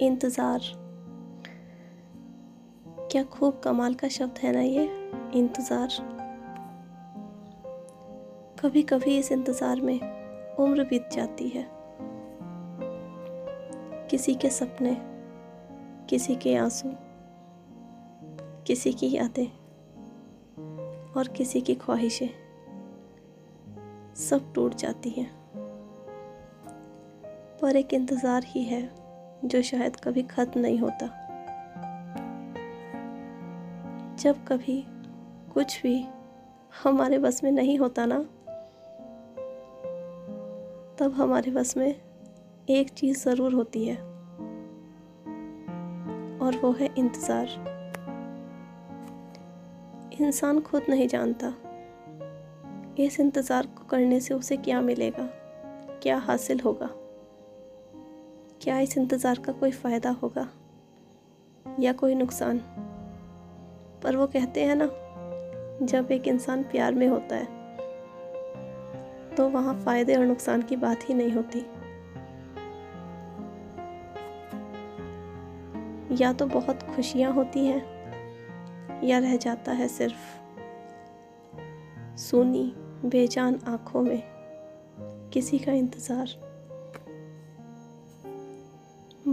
इंतज़ार। क्या खूब कमाल का शब्द है ना ये, इंतज़ार। कभी कभी इस इंतज़ार में उम्र बीत जाती है। किसी के सपने, किसी के आँसू, किसी की यादें और किसी की ख्वाहिशें सब टूट जाती हैं। पर एक इंतज़ार ही है। जो शायद कभी ख़त्म नहीं होता। जब कभी कुछ भी हमारे बस में नहीं होता ना, तब हमारे बस में एक चीज़ ज़रूर होती है, और वो है इंतज़ार। इंसान खुद नहीं जानता इस इंतज़ार को करने से उसे क्या मिलेगा, क्या हासिल होगा। क्या इस इंतज़ार का कोई फ़ायदा होगा या कोई नुकसान? पर वो कहते हैं ना, जब एक इंसान प्यार में होता है तो वहाँ फ़ायदे और नुकसान की बात ही नहीं होती। या तो बहुत खुशियाँ होती हैं, या रह जाता है सिर्फ़ सुनी, बेजान आँखों में किसी का इंतज़ार।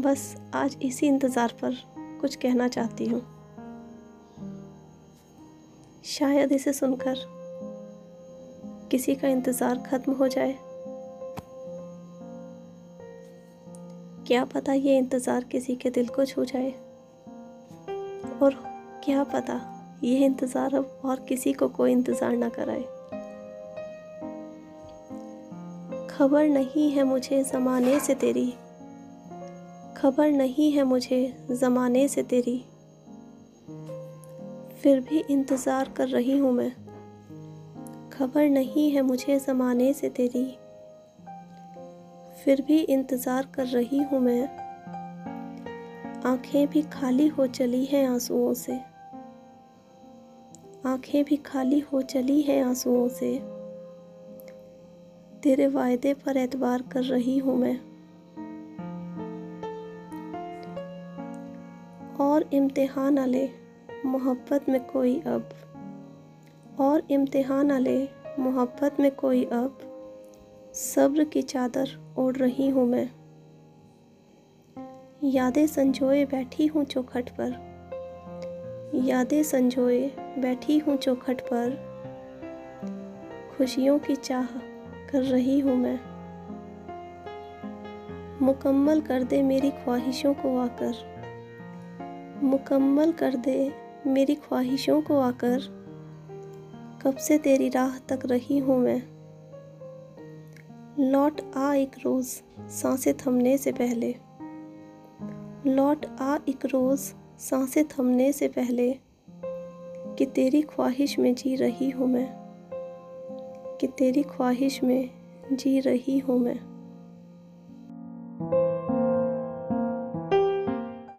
बस आज इसी इंतज़ार पर कुछ कहना चाहती हूँ। शायद इसे सुनकर किसी का इंतज़ार ख़त्म हो जाए। क्या पता ये इंतज़ार किसी के दिल को छू जाए। और क्या पता ये इंतज़ार अब और किसी को कोई इंतज़ार ना कराए। खबर नहीं है मुझे ज़माने से तेरी। खबर नहीं है मुझे ज़माने से तेरी। फिर भी इंतज़ार कर रही हूँ मैं। खबर नहीं है मुझे ज़माने से तेरी। फिर भी इंतज़ार कर रही हूँ मैं। आँखें भी खाली हो चली हैं आंसुओं से। आँखें भी खाली हो चली हैं आंसुओं से। तेरे वायदे पर एतबार कर रही हूँ मैं। और इम्तिहान आले मोहब्बत में कोई अब। और इम्तिहान आले मोहब्बत में कोई अब। सब्र की चादर ओढ़ रही हूँ मैं। यादें संजोए बैठी हूँ चौखट पर। यादें संजोए बैठी हूँ चौखट पर। खुशियों की चाह कर रही हूँ मैं। मुकम्मल कर दे मेरी ख्वाहिशों को आकर। मुकम्मल कर दे मेरी ख्वाहिशों को आकर। कब से तेरी राह तक रही हूँ मैं? लौट आ एक रोज़ साँसें थमने से पहले। लौट आ एक रोज़ साँसें थमने से पहले कि तेरी ख्वाहिश में जी रही हूँ मैं। कि तेरी ख्वाहिश में जी रही हूँ मैं।